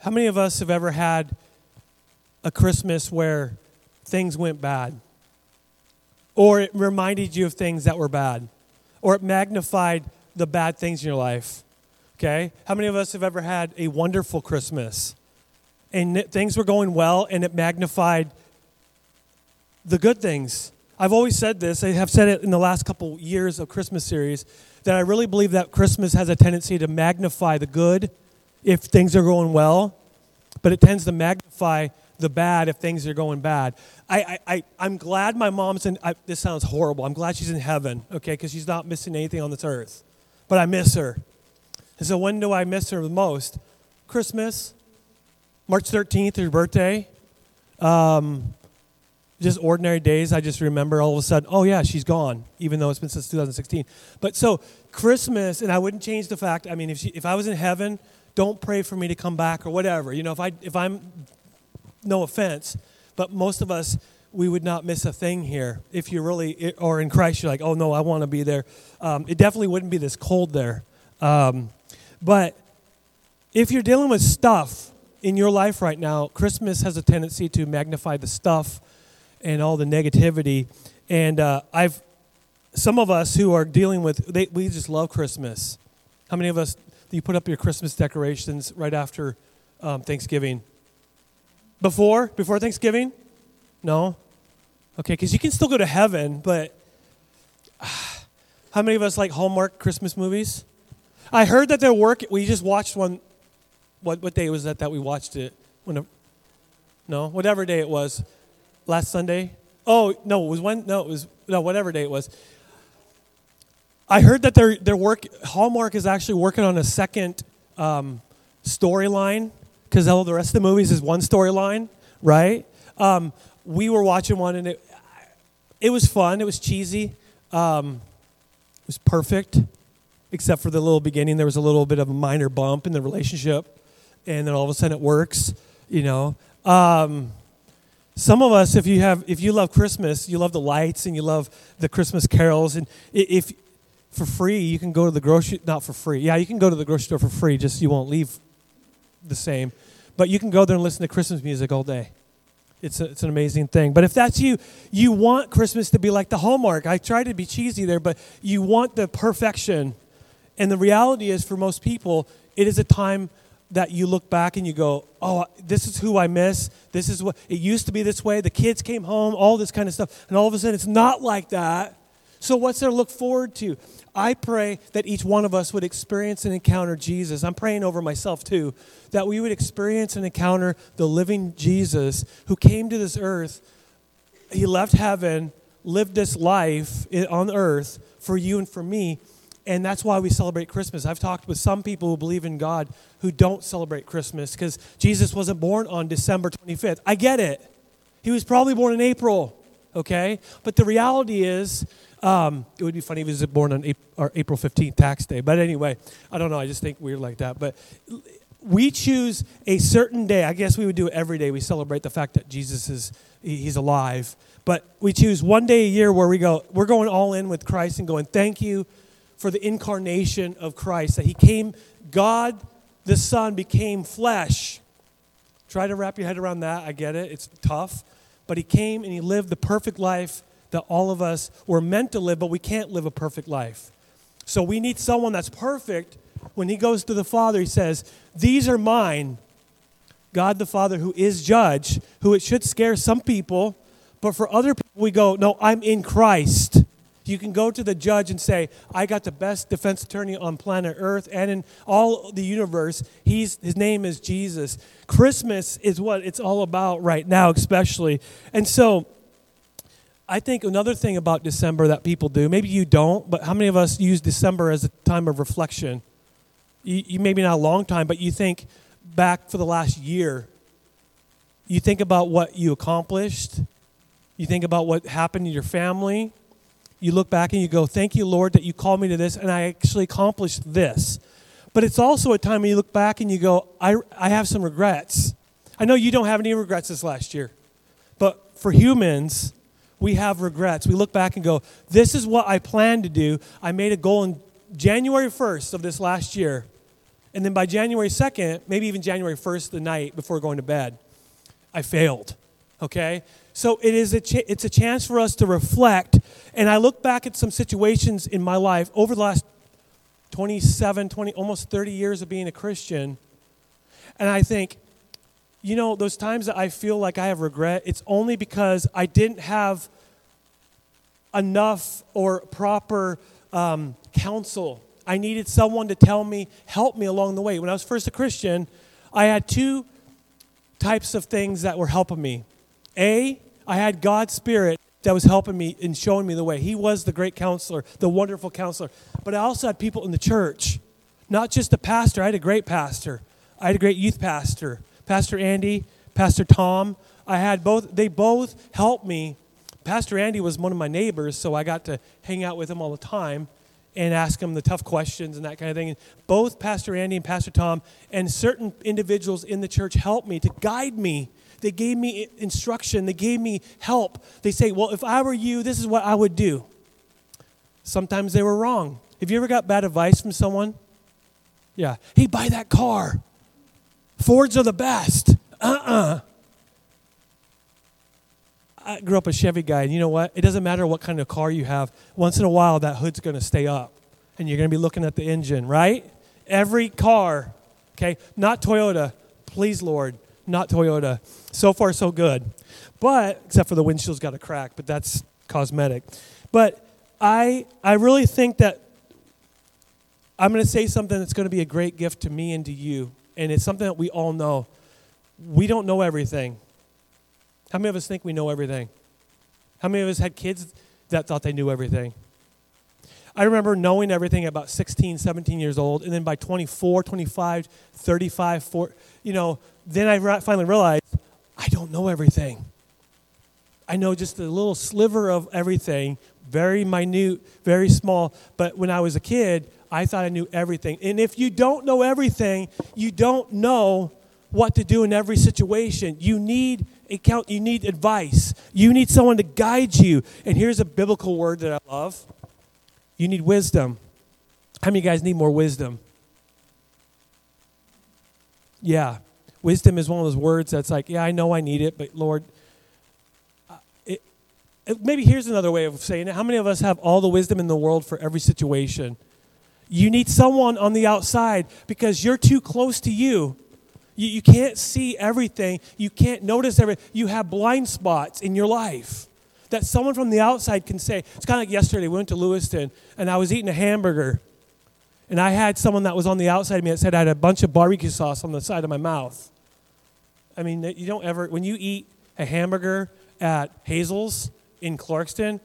How many of us have ever had a Christmas where things went bad? Or it reminded you of things that were bad? Or it magnified the bad things in your life? Okay? How many of us have ever had a wonderful Christmas? And things were going well and it magnified the good things. I've always said this, I have said it in the last couple years of Christmas series, that I really believe that Christmas has a tendency to magnify the good if things are going well, but it tends to magnify the bad if things are going bad. I, I, I, am glad my mom's in, I, this sounds horrible. I'm glad she's in heaven, okay, because she's not missing anything on this earth. But I miss her. And so when do I miss her the most? Christmas, March 13th, her birthday. Um, just ordinary days, I just remember all of a sudden, oh yeah, she's gone, even though it's been since 2016. But so Christmas, and I wouldn't change the fact. I mean, if she, if I was in heaven, don't pray for me to come back or whatever. You know, if I if I'm, no offense, but most of us we would not miss a thing here if you really or in Christ you're like, oh no, I want to be there. Um, it definitely wouldn't be this cold there. Um, but if you're dealing with stuff in your life right now, Christmas has a tendency to magnify the stuff and all the negativity. And uh, I've, some of us who are dealing with, they, we just love Christmas. How many of us, you put up your Christmas decorations right after um, Thanksgiving? Before? Before Thanksgiving? No? Okay, because you can still go to heaven, but uh, how many of us like Hallmark Christmas movies? I heard that they're working. We just watched one. What, what day was that that we watched it? When a, no, whatever day it was last Sunday. Oh no, it was when no, it was no whatever day it was. I heard that they're they're work Hallmark is actually working on a second um, storyline because all the rest of the movies is one storyline, right? Um, we were watching one and it it was fun. It was cheesy. Um, it was perfect, except for the little beginning. There was a little bit of a minor bump in the relationship, and then all of a sudden it works. You know. Um, some of us, if you have, if you love Christmas, you love the lights and you love the Christmas carols, and if for free you can go to the grocery, not for free, yeah, you can go to the grocery store for free, just you won't leave the same, but you can go there and listen to Christmas music all day. It's, a, it's an amazing thing. But if that's you, you want Christmas to be like the Hallmark. I try to be cheesy there, but you want the perfection. And the reality is, for most people, it is a time that you look back and you go, oh, this is who I miss. This is what it used to be this way. The kids came home, all this kind of stuff. And all of a sudden, it's not like that. So, what's there to look forward to? I pray that each one of us would experience and encounter Jesus. I'm praying over myself too, that we would experience and encounter the living Jesus who came to this earth. He left heaven, lived this life on earth for you and for me and that's why we celebrate Christmas. I've talked with some people who believe in God who don't celebrate Christmas because Jesus wasn't born on December 25th. I get it. He was probably born in April, okay? But the reality is, um, it would be funny if he was born on April, April 15th, tax day. But anyway, I don't know. I just think weird like that. But we choose a certain day. I guess we would do it every day. We celebrate the fact that Jesus is he's alive. But we choose one day a year where we go, we're going all in with Christ and going, thank you for the incarnation of Christ, that he came, God the Son became flesh. Try to wrap your head around that. I get it, it's tough. But he came and he lived the perfect life that all of us were meant to live, but we can't live a perfect life. So we need someone that's perfect. When he goes to the Father, he says, These are mine. God the Father, who is judge, who it should scare some people, but for other people, we go, No, I'm in Christ. You can go to the judge and say, I got the best defense attorney on planet Earth and in all the universe. He's, his name is Jesus. Christmas is what it's all about right now, especially. And so, I think another thing about December that people do, maybe you don't, but how many of us use December as a time of reflection? You, you maybe not a long time, but you think back for the last year. You think about what you accomplished. You think about what happened in your family you look back and you go, Thank you, Lord, that you called me to this and I actually accomplished this. But it's also a time when you look back and you go, I, I have some regrets. I know you don't have any regrets this last year, but for humans, we have regrets. We look back and go, This is what I planned to do. I made a goal in January 1st of this last year, And then by January 2nd, maybe even January 1st, the night before going to bed, I failed. Okay? So it is a ch- it's a chance for us to reflect. And I look back at some situations in my life over the last 27, 20, almost 30 years of being a Christian. And I think, you know, those times that I feel like I have regret, it's only because I didn't have enough or proper um, counsel. I needed someone to tell me, help me along the way. When I was first a Christian, I had two types of things that were helping me. A, I had God's Spirit that was helping me and showing me the way. He was the great counselor, the wonderful counselor. But I also had people in the church, not just a pastor. I had a great pastor. I had a great youth pastor, Pastor Andy, Pastor Tom. I had both, they both helped me. Pastor Andy was one of my neighbors, so I got to hang out with him all the time and ask him the tough questions and that kind of thing. And both Pastor Andy and Pastor Tom and certain individuals in the church helped me to guide me. They gave me instruction, they gave me help. They say, Well, if I were you, this is what I would do. Sometimes they were wrong. Have you ever got bad advice from someone? Yeah. Hey, buy that car. Fords are the best. Uh uh-uh. uh I grew up a Chevy guy, and you know what? It doesn't matter what kind of car you have. Once in a while, that hood's going to stay up, and you're going to be looking at the engine, right? Every car, okay? Not Toyota, please, Lord, not Toyota. So far, so good. But, except for the windshield's got a crack, but that's cosmetic. But I, I really think that I'm going to say something that's going to be a great gift to me and to you, and it's something that we all know. We don't know everything. How many of us think we know everything? How many of us had kids that thought they knew everything? I remember knowing everything about 16, 17 years old, and then by 24, 25, 35, 40, you know, then I finally realized I don't know everything. I know just a little sliver of everything, very minute, very small. But when I was a kid, I thought I knew everything. And if you don't know everything, you don't know what to do in every situation. You need count, you need advice. You need someone to guide you. And here's a biblical word that I love. You need wisdom. How many of you guys need more wisdom? Yeah. Wisdom is one of those words that's like, yeah, I know I need it, but Lord, uh, it, it, maybe here's another way of saying it. How many of us have all the wisdom in the world for every situation? You need someone on the outside because you're too close to you you, you can't see everything. You can't notice everything. You have blind spots in your life that someone from the outside can say. It's kind of like yesterday. We went to Lewiston, and I was eating a hamburger. And I had someone that was on the outside of me that said I had a bunch of barbecue sauce on the side of my mouth. I mean, you don't ever, when you eat a hamburger at Hazel's in Clarkston,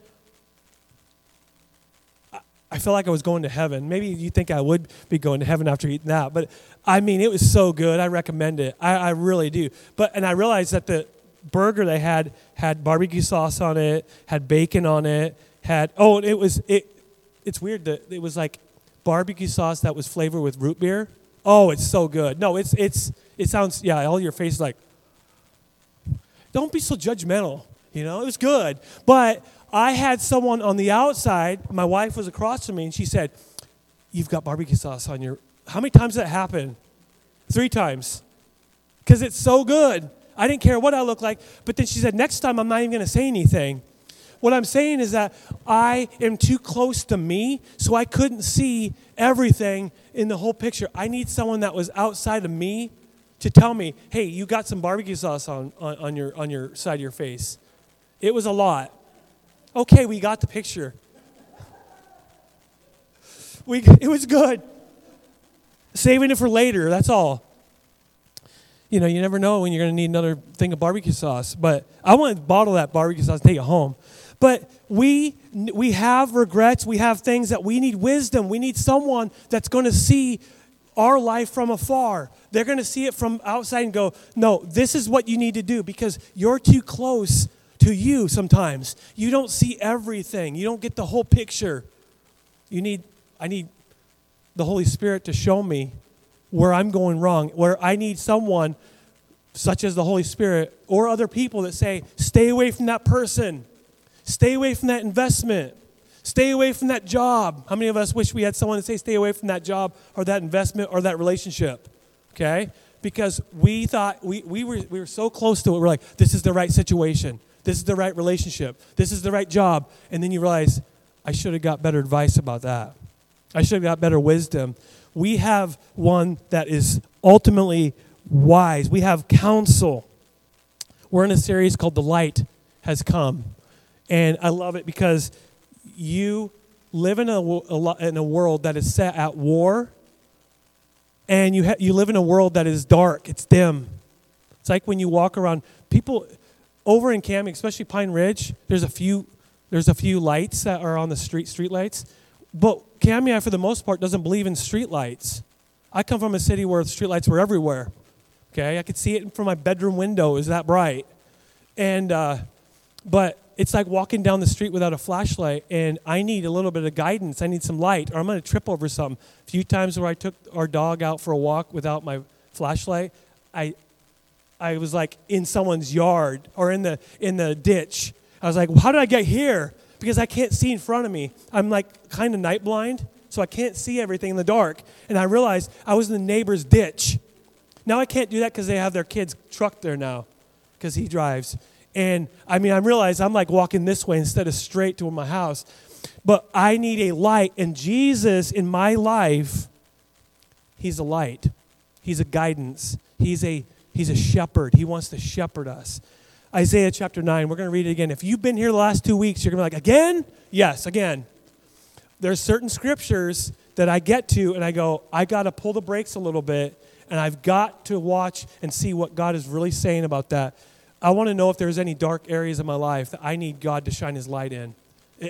I felt like I was going to heaven. Maybe you think I would be going to heaven after eating that, but I mean, it was so good. I recommend it. I, I really do. But and I realized that the burger they had had barbecue sauce on it, had bacon on it, had oh, it was it. It's weird that it was like barbecue sauce that was flavored with root beer. Oh, it's so good. No, it's it's it sounds yeah. All your face like. Don't be so judgmental. You know, it was good, but I had someone on the outside. My wife was across from me, and she said, "You've got barbecue sauce on your." How many times that happen? Three times, because it's so good. I didn't care what I looked like, but then she said, "Next time, I'm not even going to say anything." What I'm saying is that I am too close to me, so I couldn't see everything in the whole picture. I need someone that was outside of me to tell me, "Hey, you got some barbecue sauce on, on, on your on your side of your face." It was a lot. Okay, we got the picture. We, it was good. Saving it for later, that's all. You know, you never know when you're going to need another thing of barbecue sauce. But I want to bottle that barbecue sauce and take it home. But we we have regrets. We have things that we need wisdom. We need someone that's going to see our life from afar. They're going to see it from outside and go, "No, this is what you need to do because you're too close to you sometimes. You don't see everything, you don't get the whole picture. You need, I need the Holy Spirit to show me where I'm going wrong, where I need someone such as the Holy Spirit or other people that say, stay away from that person, stay away from that investment, Stay away from that job. How many of us wish we had someone to say, stay away from that job or that investment or that relationship? Okay? Because we thought we, we, were, we were so close to it. We're like, this is the right situation. This is the right relationship. This is the right job. And then you realize, I should have got better advice about that. I should have got better wisdom. We have one that is ultimately wise. We have counsel. We're in a series called The Light Has Come. And I love it because you live in a, in a world that is set at war, and you, ha- you live in a world that is dark, it's dim. It's like when you walk around, people over in Cami, especially Pine Ridge, there's a few there's a few lights that are on the street street lights. But Cami, for the most part, doesn't believe in street lights. I come from a city where street lights were everywhere. Okay, I could see it from my bedroom window. Is that bright? And uh, but it's like walking down the street without a flashlight, and I need a little bit of guidance. I need some light, or I'm going to trip over something. A few times where I took our dog out for a walk without my flashlight, I, I was like in someone's yard or in the in the ditch. I was like, how did I get here? Because I can't see in front of me. I'm like kind of night blind, so I can't see everything in the dark. And I realized I was in the neighbor's ditch. Now I can't do that because they have their kid's truck there now, because he drives. And I mean, I realize I'm like walking this way instead of straight to my house. But I need a light. And Jesus in my life, He's a light. He's a guidance. He's a He's a shepherd. He wants to shepherd us. Isaiah chapter 9, we're going to read it again. If you've been here the last two weeks, you're going to be like, again? Yes, again. There's certain scriptures that I get to and I go, I got to pull the brakes a little bit and I've got to watch and see what God is really saying about that I want to know if there's any dark areas of my life that I need God to shine His light in.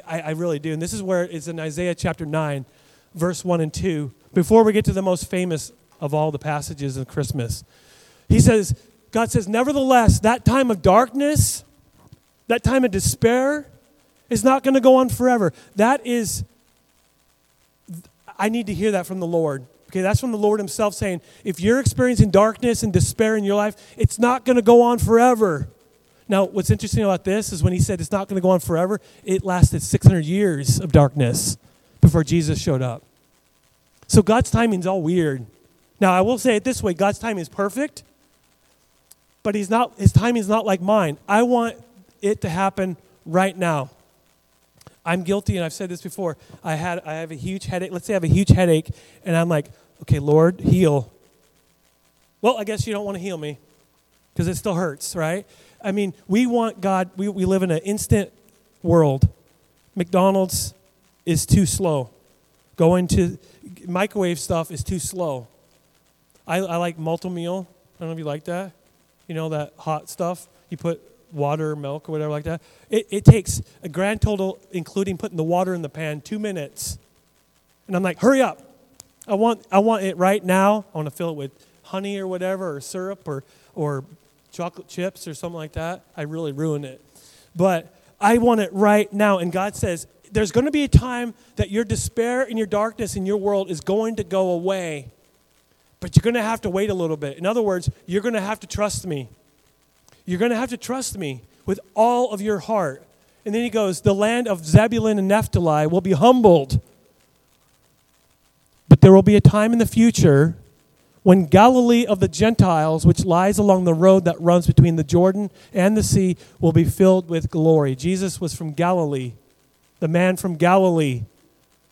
I, I really do. And this is where it's in Isaiah chapter 9, verse 1 and 2. Before we get to the most famous of all the passages in Christmas, He says, God says, Nevertheless, that time of darkness, that time of despair, is not going to go on forever. That is, I need to hear that from the Lord. Okay, that's from the Lord Himself saying, if you're experiencing darkness and despair in your life, it's not going to go on forever. Now, what's interesting about this is when He said it's not going to go on forever, it lasted 600 years of darkness before Jesus showed up. So God's timing's all weird. Now, I will say it this way God's timing is perfect, but he's not, His timing is not like mine. I want it to happen right now. I'm guilty, and I've said this before. I had I have a huge headache. Let's say I have a huge headache, and I'm like, okay, Lord, heal. Well, I guess you don't want to heal me because it still hurts, right? I mean, we want God, we, we live in an instant world. McDonald's is too slow. Going to microwave stuff is too slow. I, I like Malt-O-Meal. I don't know if you like that. You know, that hot stuff. You put water, milk, or whatever like that. It, it takes a grand total, including putting the water in the pan, two minutes. And I'm like, hurry up. I want, I want it right now. I want to fill it with honey or whatever, or syrup, or, or chocolate chips, or something like that. I really ruin it. But I want it right now. And God says, there's going to be a time that your despair and your darkness in your world is going to go away. But you're going to have to wait a little bit. In other words, you're going to have to trust me. You're going to have to trust me with all of your heart. And then he goes, The land of Zebulun and Naphtali will be humbled but there will be a time in the future when Galilee of the Gentiles, which lies along the road that runs between the Jordan and the sea, will be filled with glory. Jesus was from Galilee, the man from Galilee.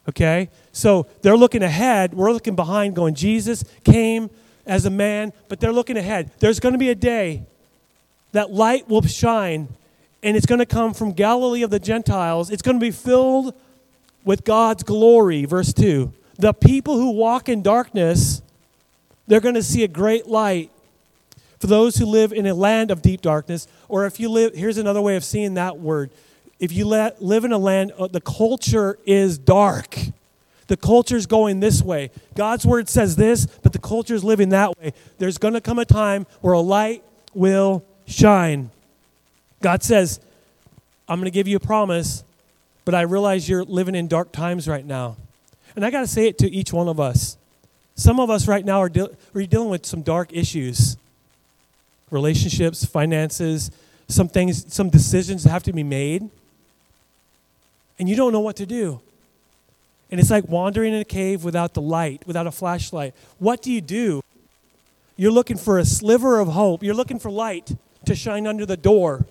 Okay? So they're looking ahead. We're looking behind, going, Jesus came as a man, but they're looking ahead. There's going to be a day that light will shine, and it's going to come from Galilee of the Gentiles. It's going to be filled with God's glory. Verse 2 the people who walk in darkness, they're going to see a great light. For those who live in a land of deep darkness, or if you live, here's another way of seeing that word. If you let, live in a land, uh, the culture is dark. The culture is going this way. God's word says this, but the culture is living that way. There's going to come a time where a light will shine. God says, I'm going to give you a promise, but I realize you're living in dark times right now. And I got to say it to each one of us. Some of us right now are, de- are dealing with some dark issues relationships, finances, some things, some decisions that have to be made. And you don't know what to do. And it's like wandering in a cave without the light, without a flashlight. What do you do? You're looking for a sliver of hope. You're looking for light to shine under the door.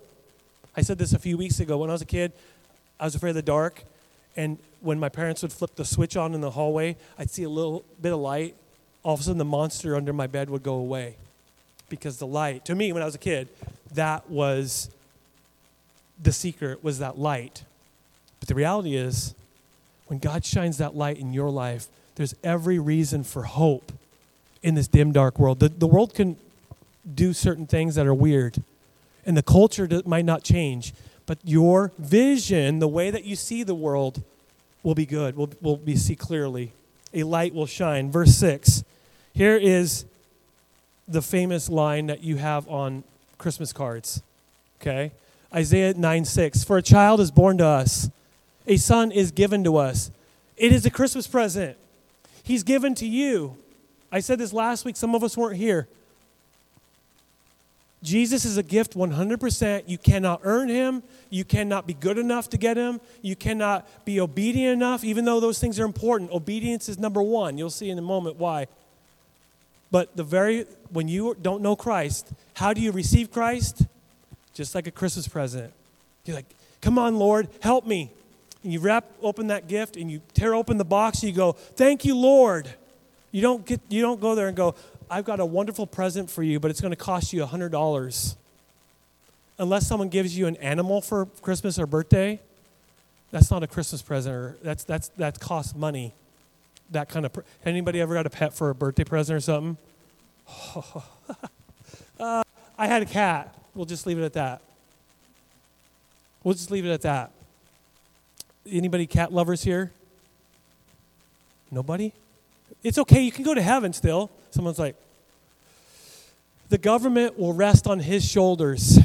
I said this a few weeks ago. When I was a kid, I was afraid of the dark. And when my parents would flip the switch on in the hallway, I'd see a little bit of light. All of a sudden, the monster under my bed would go away. Because the light, to me, when I was a kid, that was the secret, was that light. But the reality is, when God shines that light in your life, there's every reason for hope in this dim, dark world. The, the world can do certain things that are weird, and the culture might not change, but your vision, the way that you see the world, will be good, will, will be see clearly. A light will shine. Verse 6. Here is the famous line that you have on Christmas cards. Okay? Isaiah 9 6. For a child is born to us, a son is given to us. It is a Christmas present. He's given to you. I said this last week, some of us weren't here. Jesus is a gift 100%. You cannot earn him. You cannot be good enough to get him. You cannot be obedient enough, even though those things are important. Obedience is number one. You'll see in a moment why. But the very, when you don't know Christ, how do you receive Christ? Just like a Christmas present. You're like, come on, Lord, help me. And you wrap open that gift and you tear open the box and you go, thank you, Lord. You don't, get, you don't go there and go, I've got a wonderful present for you, but it's going to cost you $100. Unless someone gives you an animal for Christmas or birthday, that's not a Christmas present. Or that's, that's, that costs money. That kind of. Pr- anybody ever got a pet for a birthday present or something? uh, I had a cat. We'll just leave it at that. We'll just leave it at that. Anybody cat lovers here? Nobody? It's okay, you can go to heaven still. Someone's like, the government will rest on his shoulders.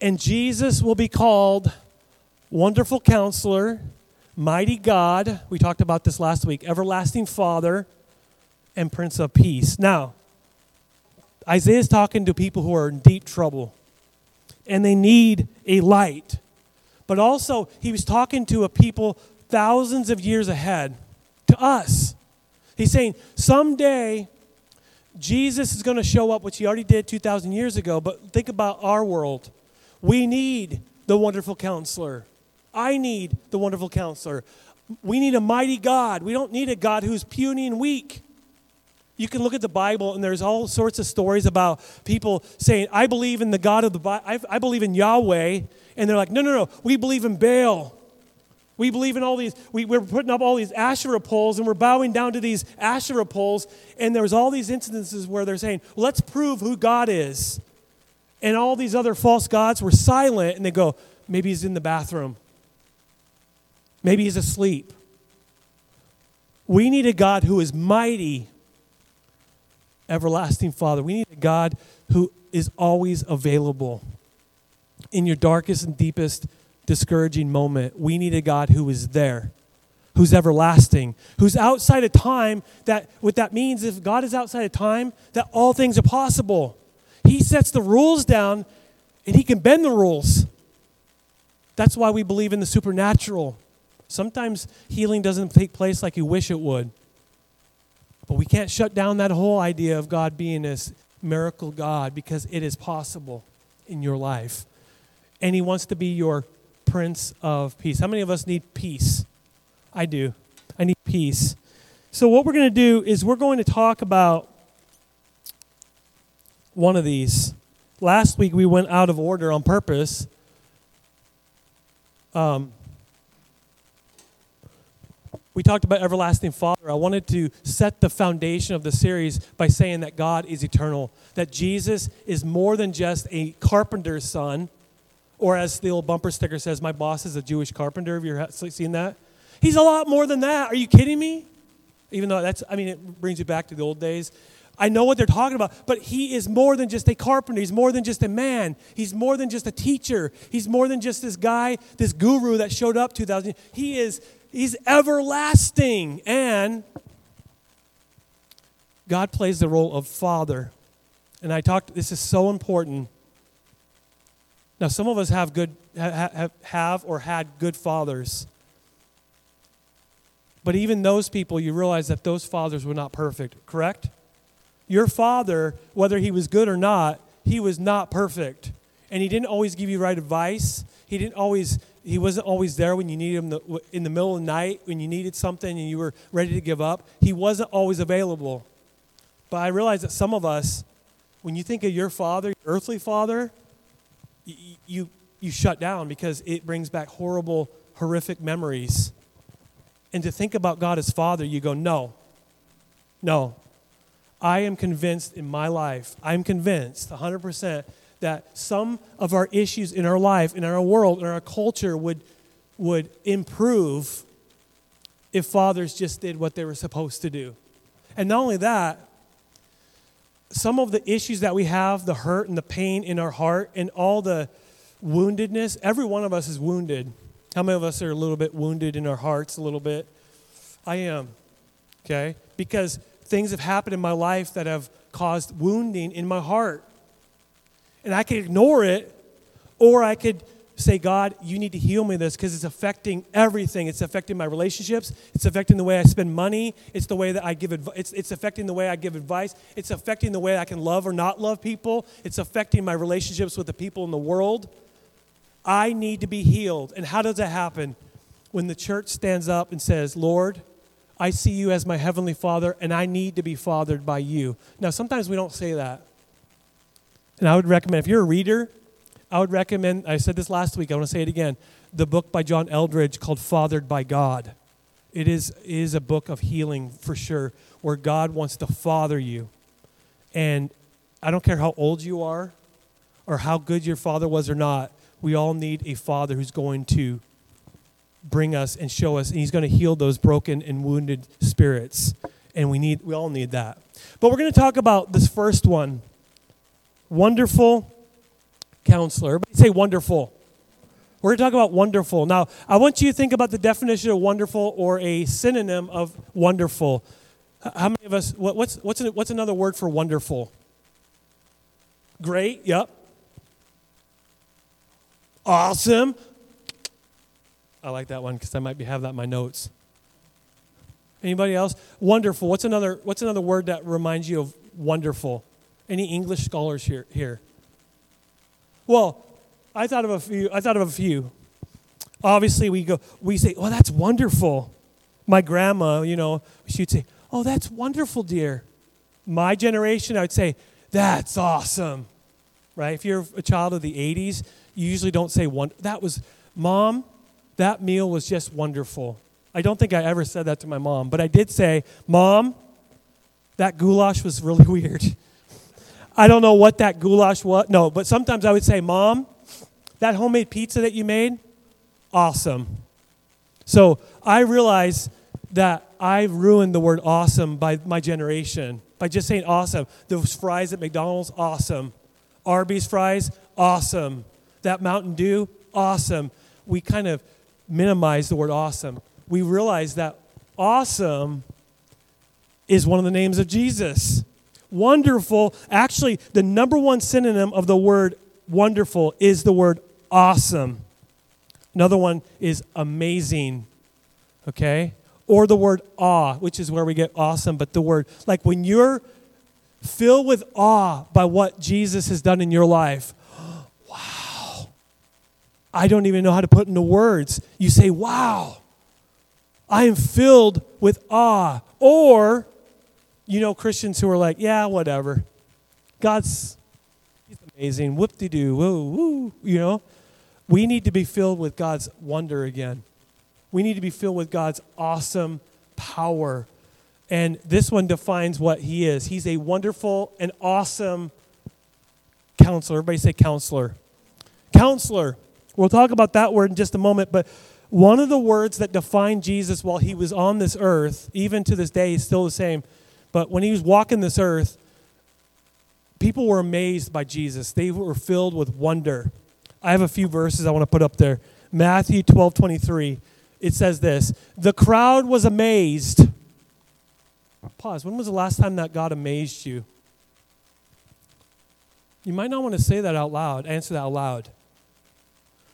And Jesus will be called Wonderful Counselor, Mighty God. We talked about this last week. Everlasting Father, and Prince of Peace. Now, Isaiah is talking to people who are in deep trouble and they need a light. But also, he was talking to a people thousands of years ahead to us. He's saying, someday Jesus is going to show up, which he already did 2,000 years ago, but think about our world. We need the wonderful counselor. I need the wonderful counselor. We need a mighty God. We don't need a God who's puny and weak. You can look at the Bible, and there's all sorts of stories about people saying, I believe in the God of the Bible, I, I believe in Yahweh. And they're like, no, no, no, we believe in Baal. We believe in all these, we, we're putting up all these Asherah poles and we're bowing down to these Asherah poles. And there's all these instances where they're saying, let's prove who God is. And all these other false gods were silent and they go, maybe he's in the bathroom. Maybe he's asleep. We need a God who is mighty, everlasting Father. We need a God who is always available in your darkest and deepest discouraging moment, we need a God who is there, who's everlasting, who's outside of time. That what that means if God is outside of time, that all things are possible. He sets the rules down and he can bend the rules. That's why we believe in the supernatural. Sometimes healing doesn't take place like you wish it would. But we can't shut down that whole idea of God being this miracle God because it is possible in your life. And He wants to be your Prince of Peace. How many of us need peace? I do. I need peace. So, what we're going to do is we're going to talk about one of these. Last week we went out of order on purpose. Um, we talked about everlasting father i wanted to set the foundation of the series by saying that god is eternal that jesus is more than just a carpenter's son or as the old bumper sticker says, my boss is a Jewish carpenter. Have you seen that? He's a lot more than that. Are you kidding me? Even though that's, I mean, it brings you back to the old days. I know what they're talking about, but he is more than just a carpenter. He's more than just a man. He's more than just a teacher. He's more than just this guy, this guru that showed up 2,000 He is, he's everlasting. And God plays the role of father. And I talked, this is so important Now, some of us have good have, have or had good fathers. But even those people, you realize that those fathers were not perfect, correct? Your father, whether he was good or not, he was not perfect. And he didn't always give you right advice. He didn't always he wasn't always there when you needed him in the middle of the night when you needed something and you were ready to give up. He wasn't always available. But I realize that some of us, when you think of your father, your earthly father, you, you, you shut down because it brings back horrible, horrific memories. And to think about God as Father, you go, no, no. I am convinced in my life, I'm convinced 100% that some of our issues in our life, in our world, in our culture would, would improve if fathers just did what they were supposed to do. And not only that, some of the issues that we have, the hurt and the pain in our heart, and all the woundedness, every one of us is wounded. How many of us are a little bit wounded in our hearts, a little bit? I am, okay? Because things have happened in my life that have caused wounding in my heart and I could ignore it, or I could say, God, you need to heal me this because it's affecting everything. It's affecting my relationships. It's affecting the way I spend money. It's the way that I give advice. It's, it's affecting the way I give advice. It's affecting the way I can love or not love people. It's affecting my relationships with the people in the world. I need to be healed. And how does that happen? When the church stands up and says, Lord, I see you as my heavenly father, and I need to be fathered by you. Now, sometimes we don't say that. And I would recommend, if you're a reader, I would recommend, I said this last week, I want to say it again, the book by John Eldredge called Fathered by God. It is, is a book of healing for sure, where God wants to father you. And I don't care how old you are or how good your father was or not, we all need a father who's going to bring us and show us, and he's going to heal those broken and wounded spirits. And we need we all need that. But we're going to talk about this first one Wonderful counselor. Everybody say wonderful. We're going to talk about wonderful. Now, I want you to think about the definition of wonderful or a synonym of wonderful. How many of us, what's, what's, what's another word for wonderful? Great, yep. Awesome. I like that one because I might be, have that in my notes. Anybody else? Wonderful. What's another, what's another word that reminds you of wonderful? Any English scholars here? Here. Well, I thought of a few. I thought of a few. Obviously, we go. We say, "Oh, that's wonderful." My grandma, you know, she'd say, "Oh, that's wonderful, dear." My generation, I would say, "That's awesome." Right? If you're a child of the '80s, you usually don't say one. That was, mom. That meal was just wonderful. I don't think I ever said that to my mom, but I did say, "Mom, that goulash was really weird." I don't know what that goulash was. No, but sometimes I would say, Mom, that homemade pizza that you made, awesome. So I realize that I've ruined the word awesome by my generation by just saying awesome. Those fries at McDonald's, awesome. Arby's fries, awesome. That Mountain Dew, awesome. We kind of minimize the word awesome. We realize that awesome is one of the names of Jesus wonderful. Actually, the number one synonym of the word wonderful is the word awesome. Another one is amazing, okay? Or the word awe, which is where we get awesome, but the word, like when you're filled with awe by what Jesus has done in your life, wow. I don't even know how to put into words. You say, wow. I am filled with awe. Or you know Christians who are like, yeah, whatever. God's he's amazing. Whoop de doo. Woo, woo. You know? We need to be filled with God's wonder again. We need to be filled with God's awesome power. And this one defines what he is. He's a wonderful and awesome counselor. Everybody say counselor. Counselor. We'll talk about that word in just a moment, but one of the words that defined Jesus while he was on this earth, even to this day, is still the same. But when he was walking this earth, people were amazed by Jesus. They were filled with wonder. I have a few verses I want to put up there. Matthew 12 23. It says this The crowd was amazed. Pause. When was the last time that God amazed you? You might not want to say that out loud, answer that out loud.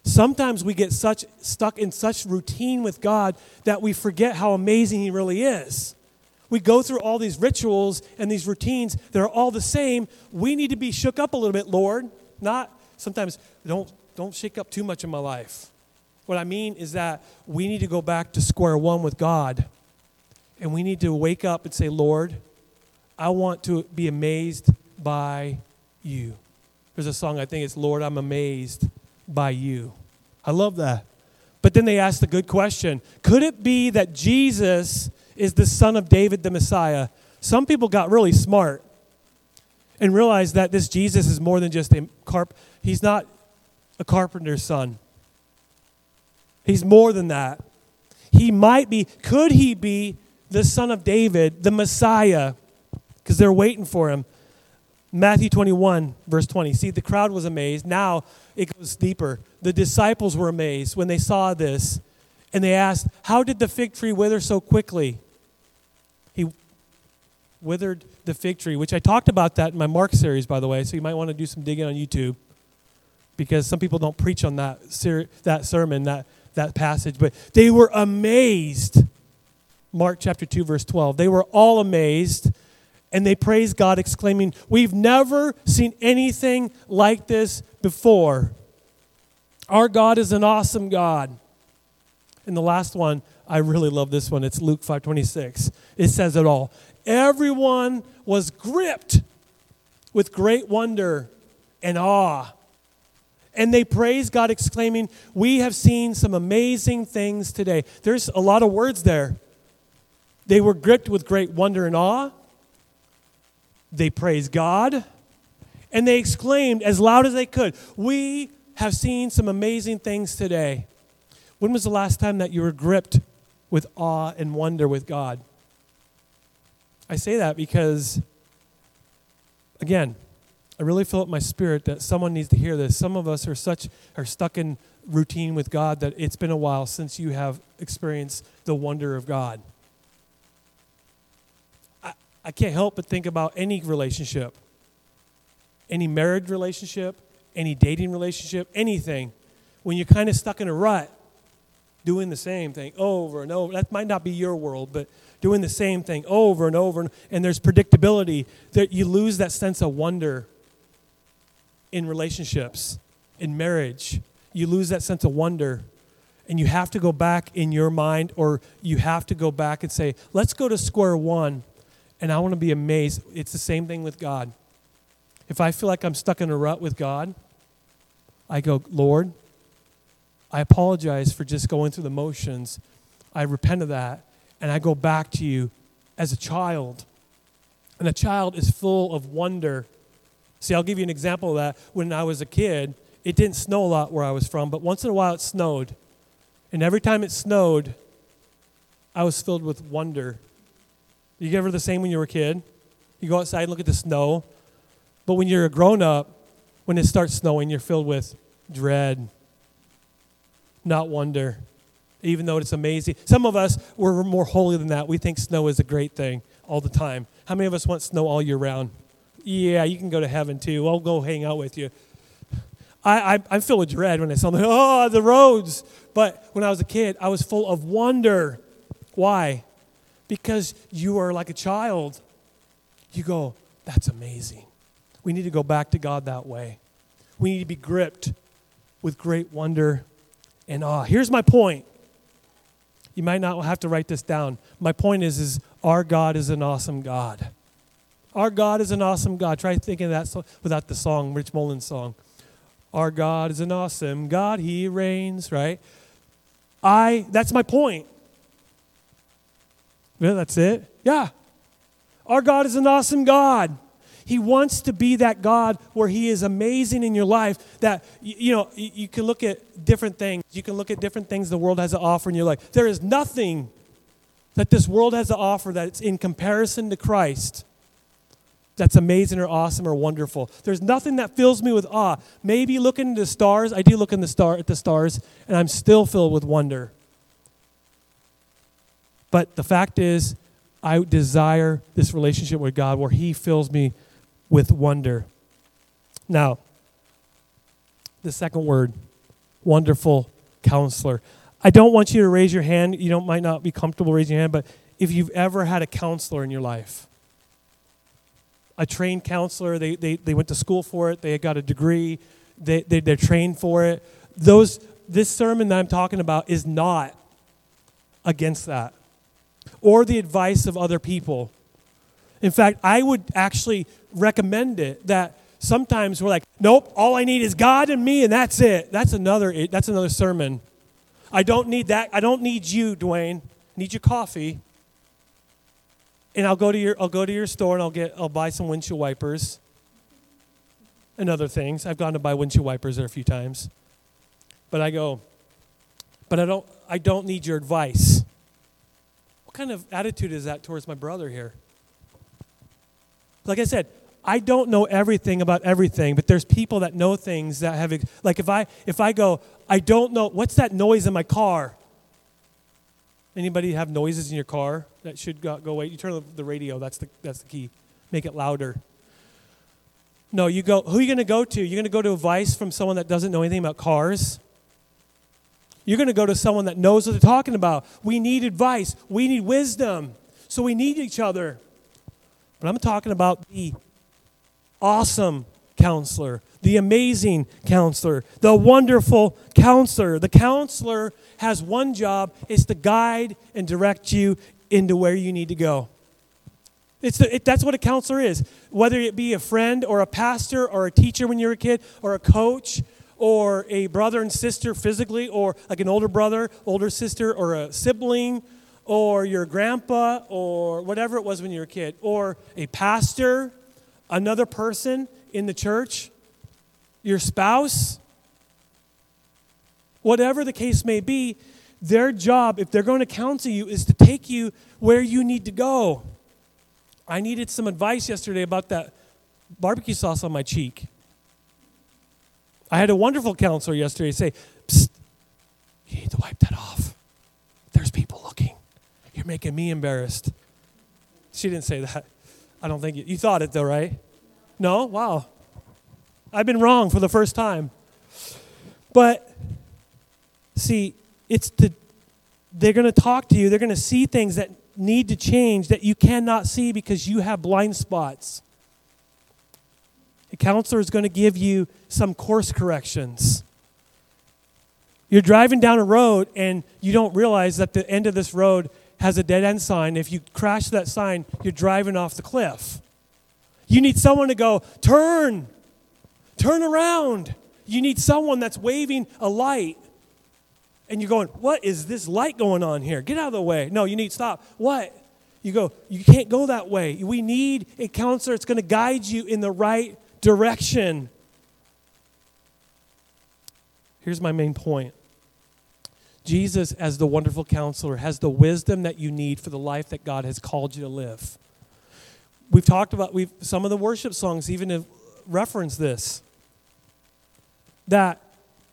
Sometimes we get such stuck in such routine with God that we forget how amazing He really is. We go through all these rituals and these routines that are all the same. We need to be shook up a little bit, Lord. Not sometimes don't don't shake up too much in my life. What I mean is that we need to go back to square one with God. And we need to wake up and say, Lord, I want to be amazed by you. There's a song, I think it's Lord, I'm amazed by you. I love that. But then they asked the good question Could it be that Jesus is the son of David, the Messiah? Some people got really smart and realized that this Jesus is more than just a carp. He's not a carpenter's son. He's more than that. He might be, could he be the son of David, the Messiah? Because they're waiting for him. Matthew 21, verse 20. See, the crowd was amazed. Now it goes deeper. The disciples were amazed when they saw this, and they asked, How did the fig tree wither so quickly? He withered the fig tree, which I talked about that in my Mark series, by the way, so you might want to do some digging on YouTube because some people don't preach on that, ser- that sermon, that, that passage. But they were amazed. Mark chapter 2, verse 12. They were all amazed and they praised God, exclaiming, We've never seen anything like this before. Our God is an awesome God. And the last one, I really love this one. It's Luke 5:26. It says it all. Everyone was gripped with great wonder and awe and they praise God, exclaiming, We have seen some amazing things today. There's a lot of words there. They were gripped with great wonder and awe. They praised God. And they exclaimed as loud as they could, We have seen some amazing things today. When was the last time that you were gripped with awe and wonder with God? I say that because, again, I really feel it in my spirit that someone needs to hear this. Some of us are such are stuck in routine with God that it's been a while since you have experienced the wonder of God. I, I can't help but think about any relationship, any married relationship, any dating relationship, anything. When you're kind of stuck in a rut, doing the same thing over and over. That might not be your world, but doing the same thing over and over, and, there's predictability, that you lose that sense of wonder in relationships, in marriage. You lose that sense of wonder. And you have to go back in your mind, or you have to go back and say, let's go to square one. And I want to be amazed. It's the same thing with God. If I feel like I'm stuck in a rut with God, I go, Lord, I apologize for just going through the motions. I repent of that. And I go back to you as a child. And a child is full of wonder See, I'll give you an example of that. When I was a kid, it didn't snow a lot where I was from, but once in a while it snowed. And every time it snowed, I was filled with wonder. You ever the same when you were a kid? You go outside and look at the snow. But when you're a grown up, when it starts snowing, you're filled with dread, not wonder, even though it's amazing. Some of us, we're more holy than that. We think snow is a great thing all the time. How many of us want snow all year round? yeah, you can go to heaven too. I'll go hang out with you. I, I, I feel a dread when I saw them. Oh, the roads. But when I was a kid, I was full of wonder. Why? Because you are like a child. You go, that's amazing. We need to go back to God that way. We need to be gripped with great wonder and awe. Here's my point. You might not have to write this down. My point is, is our God is an awesome God. Our God is an awesome God. Try thinking of that song, without the song, Rich Mullins song. Our God is an awesome God. He reigns, right? I, that's my point. Yeah, that's it. Yeah. Our God is an awesome God. He wants to be that God where He is amazing in your life. That, you know, you can look at different things. You can look at different things the world has to offer in your life. There is nothing that this world has to offer that's in comparison to Christ that's amazing or awesome or wonderful. There's nothing that fills me with awe. Maybe looking at the stars, I do look in the star at the stars, and I'm still filled with wonder. But the fact is, I desire this relationship with God where He fills me with wonder. Now, the second word wonderful counselor. I don't want you to raise your hand. You don't might not be comfortable raising your hand, but if you've ever had a counselor in your life, a trained counselor, they, they, they went to school for it, they got a degree, they, they, they're trained for it. Those, this sermon that I'm talking about is not against that or the advice of other people. In fact, I would actually recommend it that sometimes we're like, nope, all I need is God and me, and that's it. That's another, that's another sermon. I don't need that. I don't need you, Dwayne. I need your coffee. And I'll go to your I'll go to your store and I'll get I'll buy some windshield wipers and other things. I've gone to buy windshield wipers there a few times. But I go, but I don't I don't need your advice. What kind of attitude is that towards my brother here? Like I said, I don't know everything about everything, but there's people that know things that have like if I if I go, I don't know what's that noise in my car. Anybody have noises in your car that should go, go away? You turn the radio. That's the that's the key. Make it louder. No, you go. Who are you going to go to? You're going to go to advice from someone that doesn't know anything about cars. You're going to go to someone that knows what they're talking about. We need advice. We need wisdom. So we need each other. But I'm talking about the awesome counselor, the amazing counselor, the wonderful counselor. The counselor has one job it's to guide and direct you into where you need to go. It's the, it, that's what a counselor is. Whether it be a friend or a pastor or a teacher when you're a kid or a coach or a brother and sister physically or like an older brother, older sister or a sibling or your grandpa or whatever it was when you were a kid or a pastor another person in the church, your spouse, whatever the case may be, their job, if they're going to counsel you, is to take you where you need to go. I needed some advice yesterday about that barbecue sauce on my cheek. I had a wonderful counselor yesterday say, Psst, you need to wipe that off. There's people looking. You're making me embarrassed. She didn't say that. I don't think you, you thought it though, right? No? Wow. I've been wrong for the first time. But see, it's to they're going to talk to you, they're going to see things that need to change that you cannot see because you have blind spots. A counselor is going to give you some course corrections. You're driving down a road and you don't realize that the end of this road has a dead end sign. If you crash that sign, you're driving off the cliff. You need someone to go, turn, turn around. You need someone that's waving a light. And you're going, what is this light going on here? Get out of the way. No, you need stop. What? You go, you can't go that way. We need a counselor that's going to guide you in the right direction. Here's my main point Jesus, as the wonderful counselor, has the wisdom that you need for the life that God has called you to live. We've talked about we've some of the worship songs even reference this. That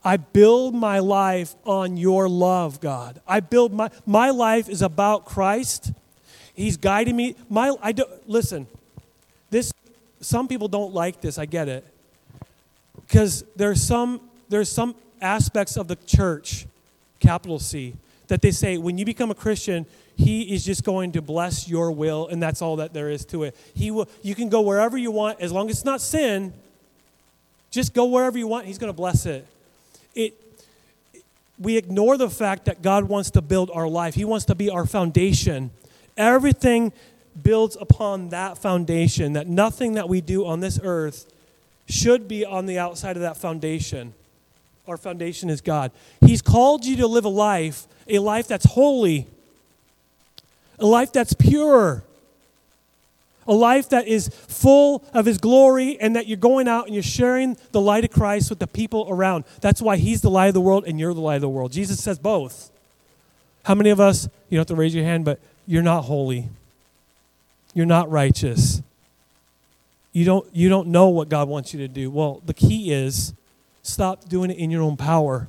I build my life on your love, God. I build my my life is about Christ. He's guiding me. My I don't listen. This some people don't like this. I get it. Because there's some there's some aspects of the church capital C, that they say when you become a Christian, he is just going to bless your will, and that's all that there is to it. He will, you can go wherever you want, as long as it's not sin, just go wherever you want, he's going to bless it. It we ignore the fact that God wants to build our life. He wants to be our foundation. Everything builds upon that foundation, that nothing that we do on this earth should be on the outside of that foundation our foundation is God. He's called you to live a life, a life that's holy, a life that's pure, a life that is full of His glory, and that you're going out and you're sharing the light of Christ with the people around. That's why He's the light of the world and you're the light of the world. Jesus says both. How many of us, you don't have to raise your hand, but you're not holy? You're not righteous. You don't, you don't know what God wants you to do. Well, the key is Stop doing it in your own power.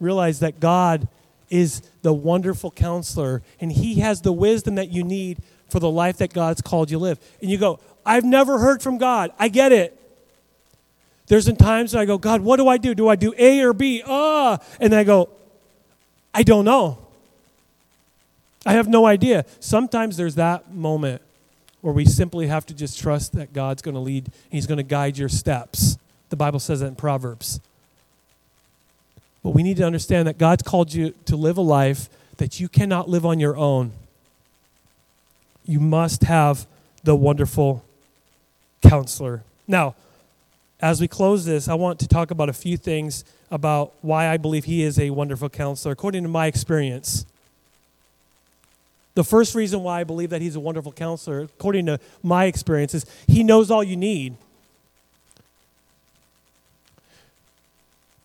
Realize that God is the wonderful counselor, and He has the wisdom that you need for the life that God's called you to live. And you go, I've never heard from God. I get it. There's been times that I go, God, what do I do? Do I do A or B? Ah, and then I go, I don't know. I have no idea. Sometimes there's that moment where we simply have to just trust that God's going to lead, He's going to guide your steps. The Bible says that in Proverbs. But we need to understand that God's called you to live a life that you cannot live on your own. You must have the wonderful counselor. Now, as we close this, I want to talk about a few things about why I believe he is a wonderful counselor, according to my experience. The first reason why I believe that he's a wonderful counselor, according to my experience, is he knows all you need.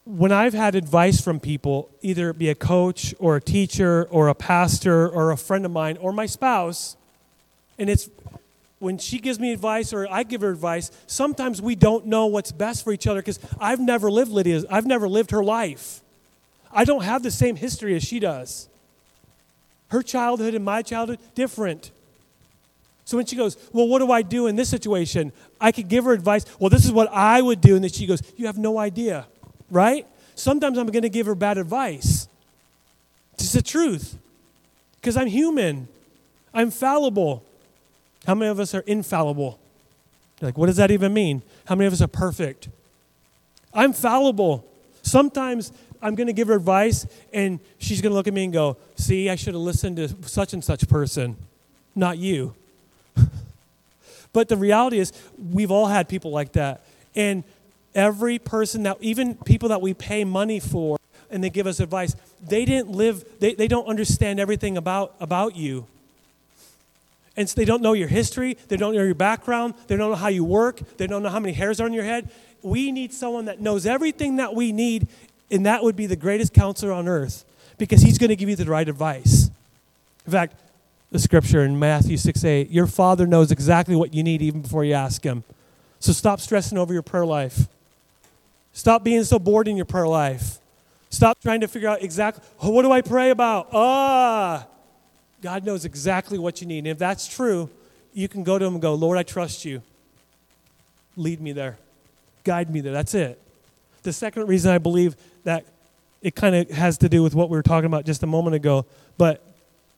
When I've had advice from people, either it be a coach or a teacher or a pastor or a friend of mine or my spouse, and it's when she gives me advice or I give her advice, sometimes we don't know what's best for each other because I've never lived Lydia's, I've never lived her life. I don't have the same history as she does. Her childhood and my childhood, different. So when she goes, Well, what do I do in this situation? I could give her advice. Well, this is what I would do. And then she goes, You have no idea, right? Sometimes I'm going to give her bad advice. It's the truth because I'm human, I'm fallible. How many of us are infallible? You're like, what does that even mean? How many of us are perfect? I'm fallible. Sometimes I'm going to give her advice, and she's going to look at me and go, See, I should have listened to such and such person, not you. but the reality is, we've all had people like that. And every person that, even people that we pay money for, and they give us advice, they didn't live, they, they don't understand everything about, about you. And so they don't know your history, they don't know your background, they don't know how you work, they don't know how many hairs are on your head. We need someone that knows everything that we need, and that would be the greatest counselor on earth because he's going to give you the right advice. In fact, the scripture in Matthew 6 8, your father knows exactly what you need even before you ask him. So stop stressing over your prayer life. Stop being so bored in your prayer life. Stop trying to figure out exactly oh, what do I pray about? Ah, God knows exactly what you need. And if that's true, you can go to Him and go, Lord, I trust you. Lead me there, guide me there. That's it. The second reason I believe that it kind of has to do with what we were talking about just a moment ago, but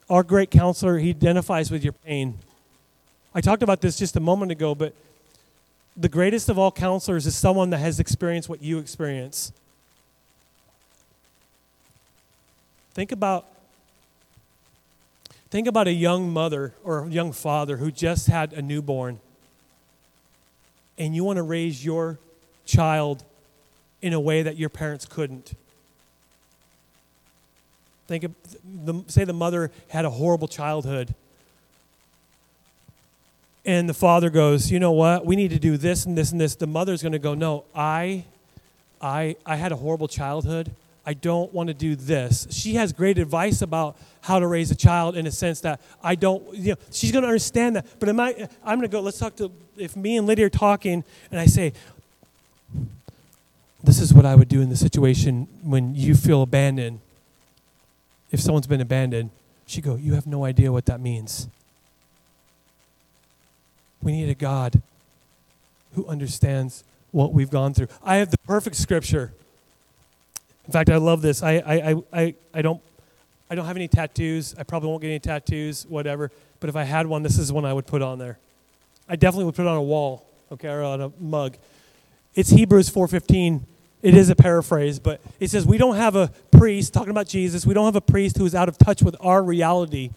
our great counselor, he identifies with your pain. I talked about this just a moment ago, but the greatest of all counselors is someone that has experienced what you experience. Think about Think about a young mother or a young father who just had a newborn, and you want to raise your child in a way that your parents couldn't. Think of the, say the mother had a horrible childhood. And the father goes, you know what? We need to do this and this and this. The mother's going to go, no, I, I, I had a horrible childhood. I don't want to do this. She has great advice about how to raise a child in a sense that I don't, you know, she's going to understand that. But am I, I'm going to go, let's talk to, if me and Lydia are talking and I say, this is what I would do in the situation when you feel abandoned. If someone's been abandoned, she go, you have no idea what that means. We need a God who understands what we've gone through. I have the perfect scripture in fact, I love this. I, I, I, I, don't, I don't have any tattoos. I probably won't get any tattoos, whatever. But if I had one, this is one I would put on there. I definitely would put it on a wall, okay, or on a mug. It's Hebrews 4.15. It is a paraphrase, but it says, we don't have a priest, talking about Jesus, we don't have a priest who is out of touch with our reality.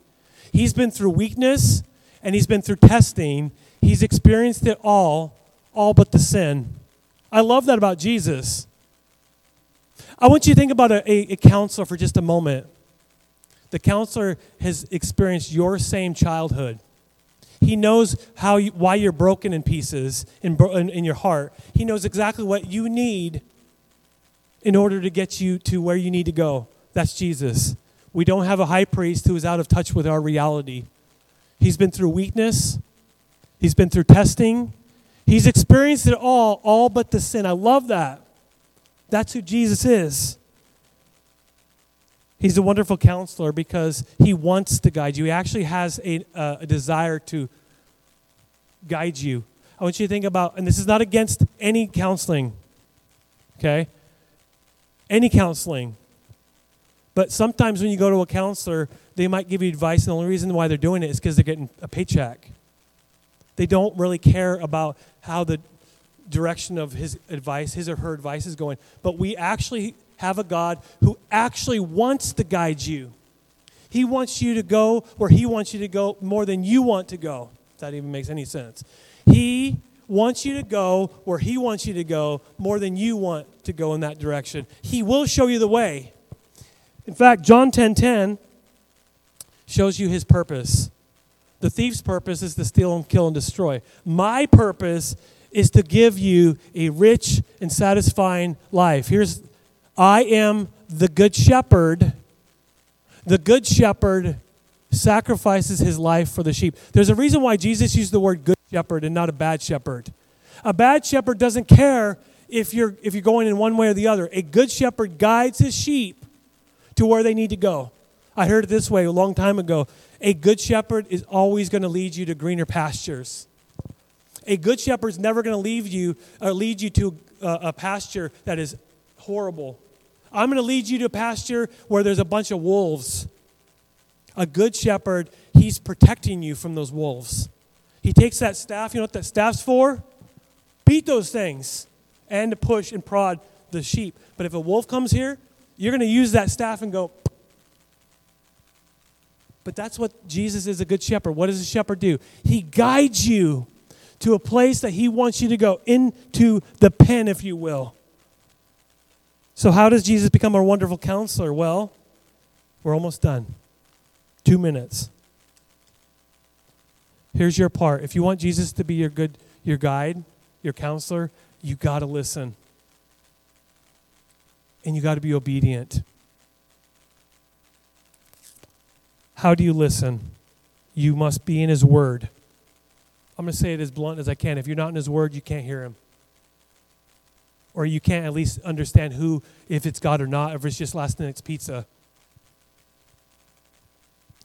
He's been through weakness, and he's been through testing. He's experienced it all, all but the sin. I love that about Jesus. I want you to think about a, a, a counselor for just a moment. The counselor has experienced your same childhood. He knows how you, why you're broken in pieces in, in, in your heart. He knows exactly what you need in order to get you to where you need to go. That's Jesus. We don't have a high priest who is out of touch with our reality. He's been through weakness, he's been through testing, he's experienced it all, all but the sin. I love that. That's who Jesus is. He's a wonderful counselor because he wants to guide you. He actually has a, a desire to guide you. I want you to think about, and this is not against any counseling, Okay? Any counseling. But sometimes when you go to a counselor, they might give you advice, and the only reason why they're doing it is because they're getting a paycheck. They don't really care about how the direction of his advice, his or her advice is going. But we actually have a God who actually wants to guide you. He wants you to go where He wants you to go more than you want to go. If that even makes any sense. He wants you to go where He wants you to go more than you want to go in that direction. He will show you the way. In fact, John 10:10 10, 10 shows you His purpose. The thief's purpose is to steal and kill and destroy. My purpose is to give you a rich and satisfying life. Here's I am the good shepherd. The good shepherd sacrifices his life for the sheep. There's a reason why Jesus used the word good shepherd and not a bad shepherd. A bad shepherd doesn't care if you're if you're going in one way or the other. A good shepherd guides his sheep to where they need to go. I heard it this way a long time ago. A good shepherd is always going to lead you to greener pastures. A good shepherd is never going to leave you or lead you to a, a pasture that is horrible. I'm going to lead you to a pasture where there's a bunch of wolves. A good shepherd, he's protecting you from those wolves. He takes that staff, you know what that staff's for? Beat those things and to push and prod the sheep. But if a wolf comes here, you're going to use that staff and go. But that's what Jesus is a good shepherd. What does a shepherd do? He guides you to a place that he wants you to go, into the pen, if you will. So, how does Jesus become our wonderful counselor? Well, we're almost done. Two minutes. Here's your part. If you want Jesus to be your good your guide, your counselor, you got to listen. And you got to be obedient. How do you listen? You must be in his word. I'm going to say it as blunt as I can. If you're not in his word, you can't hear him or you can't at least understand who, if it's God or not, if it's just last night's pizza.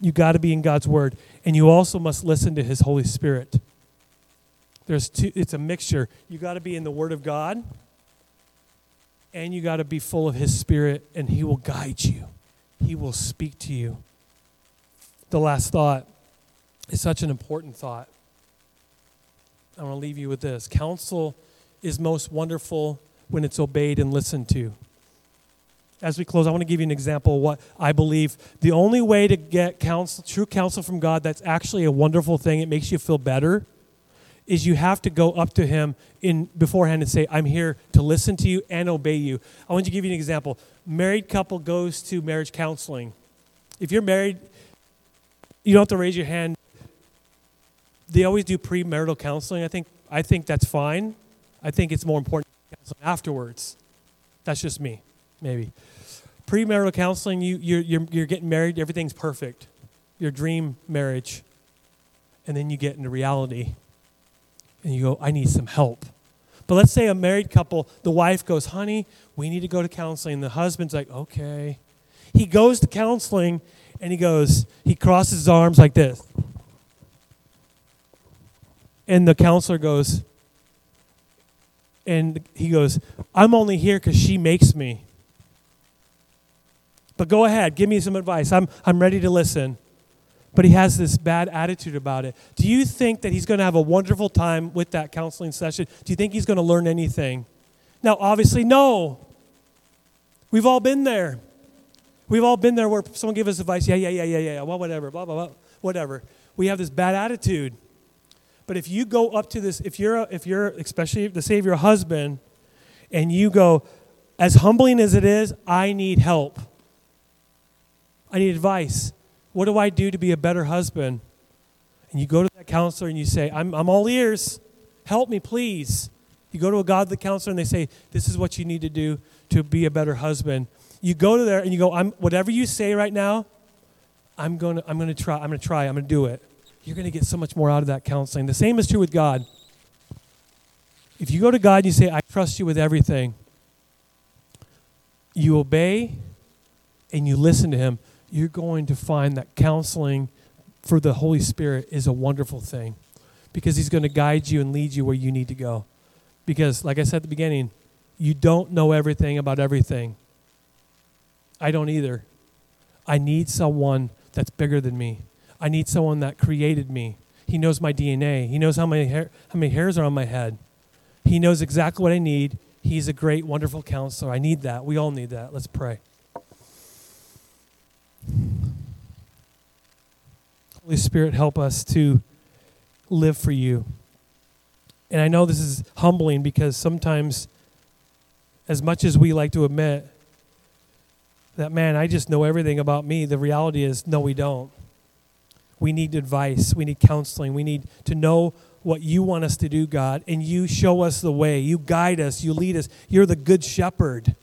You got to be in God's Word, and you also must listen to His Holy Spirit. There's two, it's a mixture. You got to be in the Word of God, and you got to be full of His Spirit, and He will guide you. He will speak to you. The last thought is such an important thought. I want to leave you with this. Counsel is most wonderful when it's obeyed and listened to. As we close, I want to give you an example of what I believe the only way to get counsel, true counsel from God that's actually a wonderful thing, it makes you feel better, is you have to go up to Him in beforehand and say, I'm here to listen to you and obey you. I want to give you an example. Married couple goes to marriage counseling. If you're married, you don't have to raise your hand. They always do premarital counseling. I think I think that's fine. I think it's more important afterwards. That's just me, maybe. Premarital counseling, you, you're, you're, you're getting married, everything's perfect. Your dream marriage. And then you get into reality and you go, I need some help. But let's say a married couple, the wife goes, honey, we need to go to counseling. The husband's like, okay. He goes to counseling and he goes, he crosses his arms like this. And the counselor goes, and he goes, I'm only here because she makes me. But go ahead, give me some advice. I'm, I'm ready to listen. But he has this bad attitude about it. Do you think that he's going to have a wonderful time with that counseling session? Do you think he's going to learn anything? Now, obviously, no. We've all been there. We've all been there where someone gave us advice. Yeah, yeah, yeah, yeah, yeah. Well, whatever, blah, blah, blah, whatever. We have this bad attitude. But if you go up to this, if you're, a, if you're especially the say your husband, and you go, as humbling as it is, I need help. I need advice. What do I do to be a better husband? And you go to that counselor and you say, I'm, I'm all ears. Help me, please. You go to a godly counselor and they say, This is what you need to do to be a better husband. You go to there and you go, I'm, Whatever you say right now, I'm going to I'm going to try. I'm going to try. I'm going to do it you're going to get so much more out of that counseling. The same is true with God. If you go to God and you say, I trust you with everything, you obey and you listen to Him, you're going to find that counseling for the Holy Spirit is a wonderful thing because He's going to guide you and lead you where you need to go. Because, like I said at the beginning, you don't know everything about everything. I don't either. I need someone that's bigger than me. I need someone that created me. He knows my DNA. He knows how many, hair, how many hairs are on my head. He knows exactly what I need. He's a great, wonderful counselor. I need that. We all need that. Let's pray. Holy Spirit, help us to live for you. And I know this is humbling because sometimes, as much as we like to admit that, man, I just know everything about me, the reality is, no, we don't. We need advice, we need counseling, we need to know what you want us to do, God, and you show us the way. You guide us, you lead us. You're the good shepherd.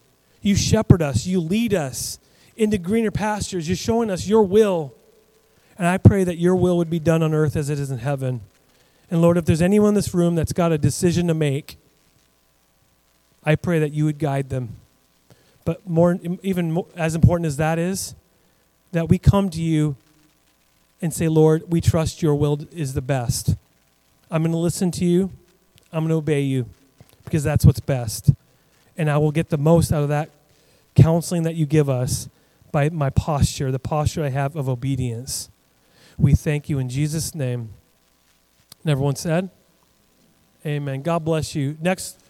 You shepherd us, you lead us into greener pastures. You're showing us your will. And I pray that your will would be done on earth as it is in heaven. And Lord, if there's anyone in this room that's got a decision to make, I pray that you would guide them. But more, even more, as important as that is, that we come to you and say, Lord, we trust your will is the best. I'm going to listen to you. I'm going to obey you because that's what's best. And I will get the most out of that counseling that you give us by my posture, the posture I have of obedience. We thank you in Jesus' name. And everyone said, Amen. God bless you. Next